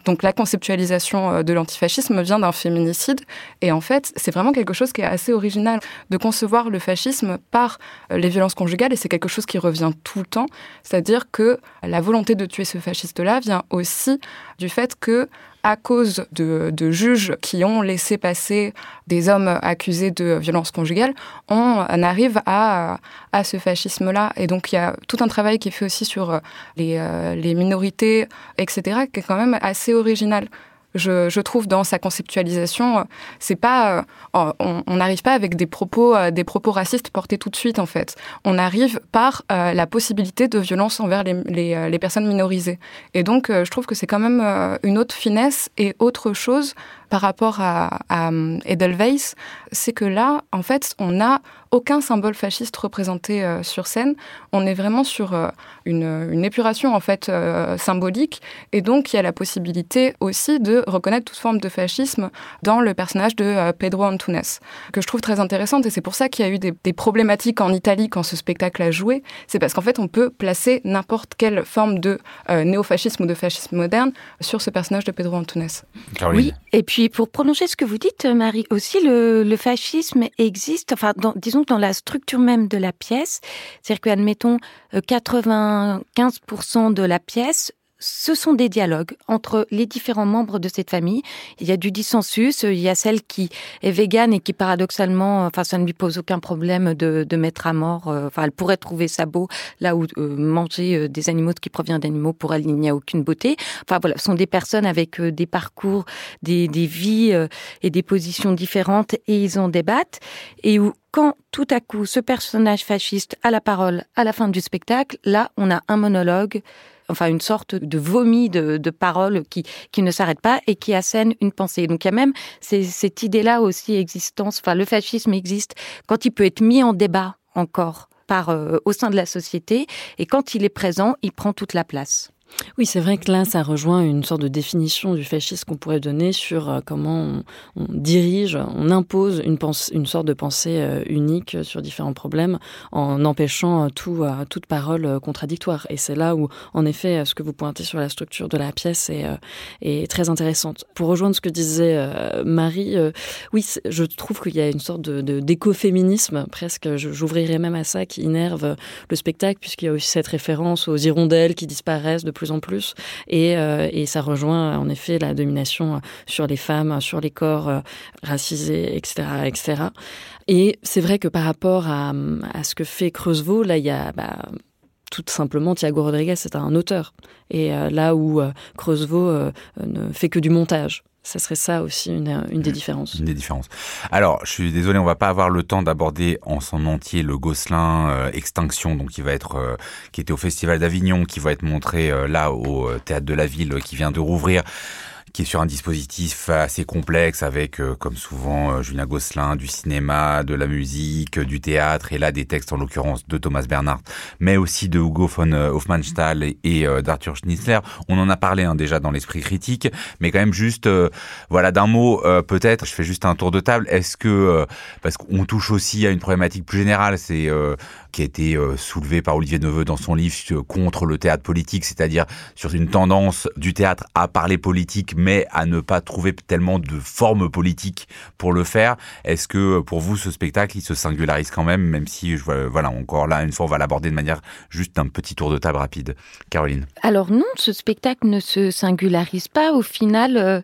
S5: donc la conceptualisation euh, de l'antifascisme vient d'un féminicide et en fait c'est vraiment quelque chose qui est assez original de concevoir le fascisme par euh, les violences conjugales et c'est quelque chose qui revient tout le temps, c'est-à-dire que la volonté de tuer ce fasciste-là vient aussi du fait que à cause de, juges qui ont laissé passer des hommes accusés de violences conjugales, on arrive à, ce fascisme-là. Et donc il y a tout un travail qui est fait aussi sur les, euh, les minorités, etc., qui est quand même assez original je, trouve dans sa conceptualisation, euh, c'est pas, euh, on n'arrive pas avec des propos, euh, des propos racistes portés tout de suite en fait. On arrive par la possibilité de violence envers les, les, personnes minorisées. Et donc, je trouve que c'est quand même une autre finesse et autre chose par rapport à, à Edelweiss, c'est que là, en fait, on n'a aucun symbole fasciste représenté euh, sur scène. On est vraiment sur euh, une, épuration en fait euh, symbolique, et donc il y a la possibilité aussi de reconnaître toute forme de fascisme dans le personnage de Pedro Antunes, que je trouve très intéressante, et c'est pour ça qu'il y a eu des, des, problématiques en Italie quand ce spectacle a joué. C'est parce qu'en fait, on peut placer n'importe quelle forme de néofascisme ou de fascisme moderne sur ce personnage de Pedro Antunes.
S4: Oui, et puis pour prolonger ce que vous dites, Marie, aussi le, le fascisme existe, enfin, dans, disons dans la structure même de la pièce, c'est-à-dire que, admettons, 95% euh, de la pièce ce sont des dialogues entre les différents membres de cette famille. Il y a du dissensus. Il y a celle qui est végane et qui paradoxalement, enfin, ça ne lui pose aucun problème de, de mettre à mort. Euh, enfin, elle pourrait trouver ça beau là où euh, manger euh, des animaux qui proviennent d'animaux pour elle il n'y a aucune beauté. Enfin voilà, ce sont des personnes avec des parcours, des, des vies et des positions différentes et ils en débattent. Et où quand tout à coup ce personnage fasciste a la parole à la fin du spectacle, là on a un monologue enfin une sorte de vomi de, de paroles qui, qui ne s'arrête pas et qui assène une pensée. Donc il y a même cette idée-là aussi existence, enfin le fascisme existe quand il peut être mis en débat encore par euh, au sein de la société et quand il est présent, il prend toute la place.
S3: Oui, c'est vrai que là, ça rejoint une sorte de définition du fascisme qu'on pourrait donner sur euh, comment on, dirige, on impose une, sorte de pensée euh, unique sur différents problèmes en empêchant euh, tout, toute parole contradictoire. Et c'est là où, en effet, ce que vous pointez sur la structure de la pièce est, très intéressante. Pour rejoindre ce que disait Marie, oui, je trouve qu'il y a une sorte de d'écoféminisme, presque, j'ouvrirais même à ça, qui innerve le spectacle, puisqu'il y a aussi cette référence aux hirondelles qui disparaissent de plus en plus. Et, euh, et ça rejoint en effet la domination sur les femmes, sur les corps euh, racisés, etc., etc. Et c'est vrai que par rapport à, à ce que fait Creusevaux, là, il y a bah, tout simplement Thiago Rodriguez, c'est un auteur. Et euh, là où euh, Creusevaux ne fait que du montage. Ça serait ça aussi une, une, des différences.
S1: Une des différences. Alors, je suis désolé, on va pas avoir le temps d'aborder en son entier le Gosselin euh, Extinction, donc qui va être, euh, qui était au Festival d'Avignon, qui va être montré euh, là au théâtre de la ville, qui vient de rouvrir qui est sur un dispositif assez complexe avec, euh, comme souvent, euh, Julien Gosselin, du cinéma, de la musique, du théâtre, et là des textes en l'occurrence de Thomas Bernhardt, mais aussi de Hugo von Hofmannsthal et, d'Arthur Schnitzler. On en a parlé hein, déjà dans l'esprit critique, mais quand même juste, voilà, d'un mot peut-être, je fais juste un tour de table. Est-ce que, parce qu'on touche aussi à une problématique plus générale, c'est qui a été soulevée par Olivier Neveu dans son livre contre le théâtre politique, c'est-à-dire sur une tendance du théâtre à parler politique, mais à ne pas trouver tellement de forme politique pour le faire. Est-ce que pour vous, ce spectacle, il se singularise quand même, même si, voilà, encore là, une fois, on va l'aborder de manière juste un petit tour de table rapide. Caroline
S4: Alors non, ce spectacle ne se singularise pas. Au final, euh,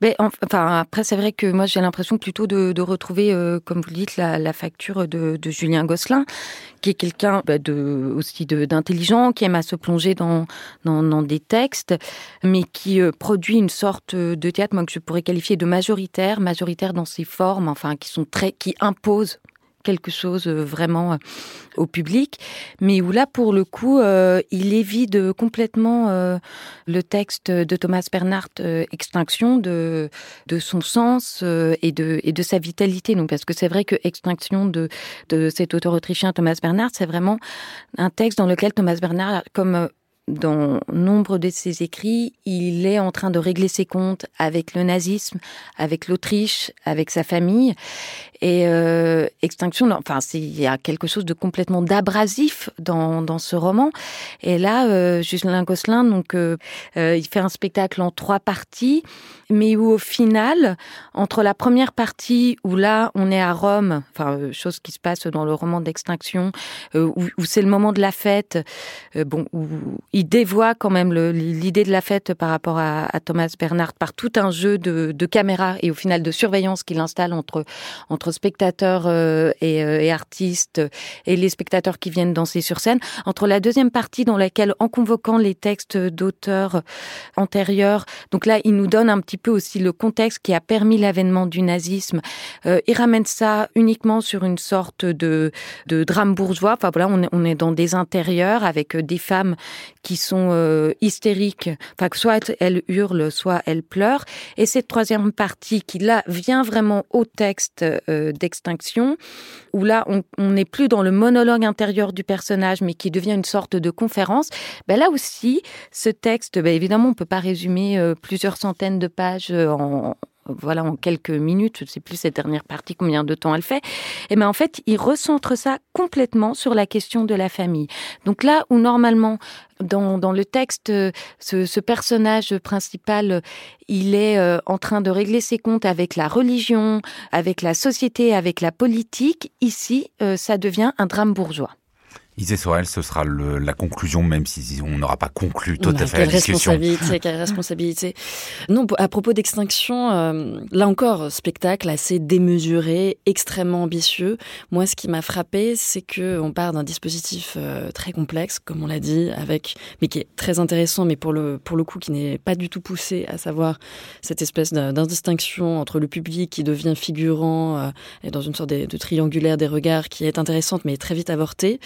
S4: mais enfin, après, c'est vrai que moi, j'ai l'impression plutôt de, retrouver, euh, comme vous le dites, la, facture de, Julien Gosselin, qui est quelqu'un bah, aussi d'intelligent, qui aime à se plonger dans, des textes, mais qui euh, produit une sorte de théâtre que je pourrais qualifier de majoritaire, majoritaire dans ses formes, enfin qui sont très, qui imposent quelque chose euh, vraiment euh, au public, mais où là, pour le coup, euh, il évite complètement le texte de Thomas Bernhardt, Extinction, de, de son sens et, de, et de sa vitalité. Donc, parce que c'est vrai que Extinction de, de cet auteur autrichien Thomas Bernhardt, c'est vraiment un texte dans lequel Thomas Bernhardt, comme dans nombre de ses écrits, il est en train de régler ses comptes avec le nazisme, avec l'Autriche, avec sa famille. Et euh, Extinction, enfin, il y a quelque chose de complètement d'abrasif dans, dans ce roman. Et là, euh, Justin Gosselin, donc, euh, euh, il fait un spectacle en trois parties, mais où au final, entre la première partie où là, on est à Rome, enfin, euh, chose qui se passe dans le roman d'Extinction, où, où c'est le moment de la fête, bon, où il dévoie quand même l'idée de la fête par rapport à, à, Thomas Bernhardt par tout un jeu de, de caméras et au final de surveillance qu'il installe entre entre spectateurs euh, euh, et, artistes et les spectateurs qui viennent danser sur scène, entre la deuxième partie dans laquelle, en convoquant les textes d'auteurs antérieurs, donc là, il nous donne un petit peu aussi le contexte qui a permis l'avènement du nazisme. Euh, il ramène ça uniquement sur une sorte de, de drame bourgeois. Enfin voilà, on est, on est dans des intérieurs avec des femmes qui sont hystériques. Enfin, soit elles hurlent, soit elles pleurent. Et cette troisième partie qui là vient vraiment au texte d'extinction, où là, on n'est plus dans le monologue intérieur du personnage, mais qui devient une sorte de conférence. Ben là aussi, ce texte, ben évidemment, on peut pas résumer euh, plusieurs centaines de pages euh, en, voilà, en quelques minutes, je ne sais plus cette dernière partie combien de temps elle fait, et ben en fait, il recentre ça complètement sur la question de la famille. Donc là où normalement dans, dans le texte, ce, ce, personnage principal, il est euh, en train de régler ses comptes avec la religion, avec la société, avec la politique. Ici, euh, ça devient un drame bourgeois.
S1: Isée Sorel, ce sera le, la conclusion, même si on n'aura pas conclu tout à fait la discussion.
S3: Responsabilité, (laughs) quelle responsabilité Non, à propos d'extinction, euh, là encore, spectacle assez démesuré, extrêmement ambitieux. Moi, ce qui m'a frappé, c'est que on part d'un dispositif euh, très complexe, comme on l'a dit, avec, mais qui est très intéressant, mais pour le pour le coup, qui n'est pas du tout poussé, à savoir cette espèce d'indistinction entre le public qui devient figurant euh, et dans une sorte de, de triangulaire des regards qui est intéressante, mais très vite avortée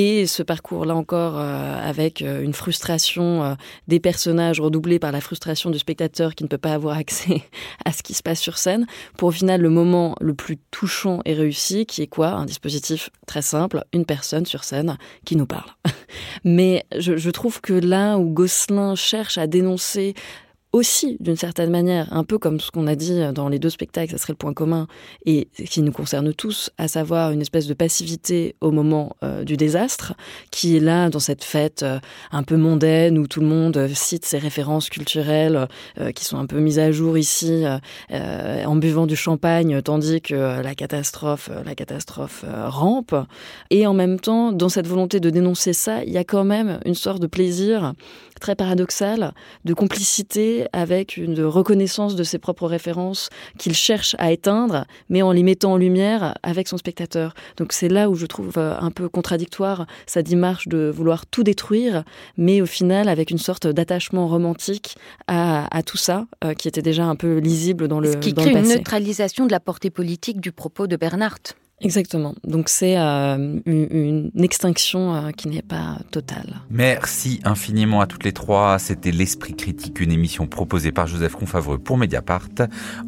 S3: et ce parcours-là encore euh, avec euh, une frustration euh, des personnages redoublée par la frustration du spectateur qui ne peut pas avoir accès (laughs) à ce qui se passe sur scène, pour au final le moment le plus touchant et réussi, qui est quoi? Un dispositif très simple, une personne sur scène qui nous parle. (laughs) Mais je, je trouve que là où Gosselin cherche à dénoncer aussi, d'une certaine manière, un peu comme ce qu'on a dit dans les deux spectacles, ça serait le point commun, et qui nous concerne tous, à savoir une espèce de passivité au moment euh, du désastre, qui est là dans cette fête euh, un peu mondaine où tout le monde cite ses références culturelles euh, qui sont un peu mises à jour ici en buvant du champagne, tandis que la catastrophe, la catastrophe rampe. Et en même temps, dans cette volonté de dénoncer ça, il y a quand même une sorte de plaisir très paradoxal de complicité avec une reconnaissance de ses propres références qu'il cherche à éteindre, mais en les mettant en lumière avec son spectateur. Donc c'est là où je trouve euh, un peu contradictoire sa démarche de vouloir tout détruire, mais au final avec une sorte d'attachement romantique à, tout ça, euh, qui était déjà un peu lisible dans le,
S4: Ce qui
S3: crée
S4: une neutralisation de la portée politique du propos de Bernhardt.
S3: Exactement. Donc c'est euh, une, extinction euh, qui n'est pas totale.
S1: Merci infiniment à toutes les trois. C'était L'Esprit Critique, une émission proposée par Joseph Confavreux pour Mediapart,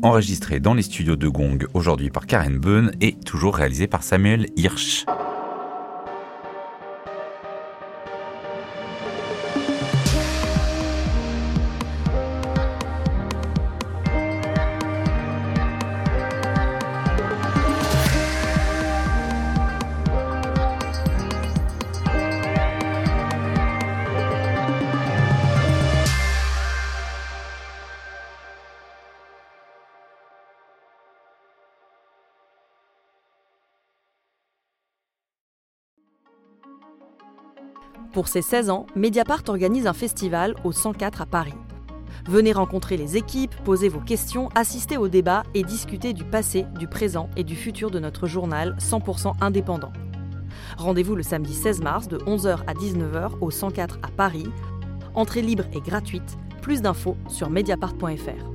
S1: enregistrée dans les studios de Gong aujourd'hui par Karen Beun et toujours réalisée par Samuel Hirsch.
S9: Pour ses 16 ans, Mediapart organise un festival au 104 à Paris. Venez rencontrer les équipes, poser vos questions, assister au débat et discuter du passé, du présent et du futur de notre journal 100% indépendant. Rendez-vous le samedi 16 mars de 11h à 19h au 104 à Paris. Entrée libre et gratuite. Plus d'infos sur mediapart.fr.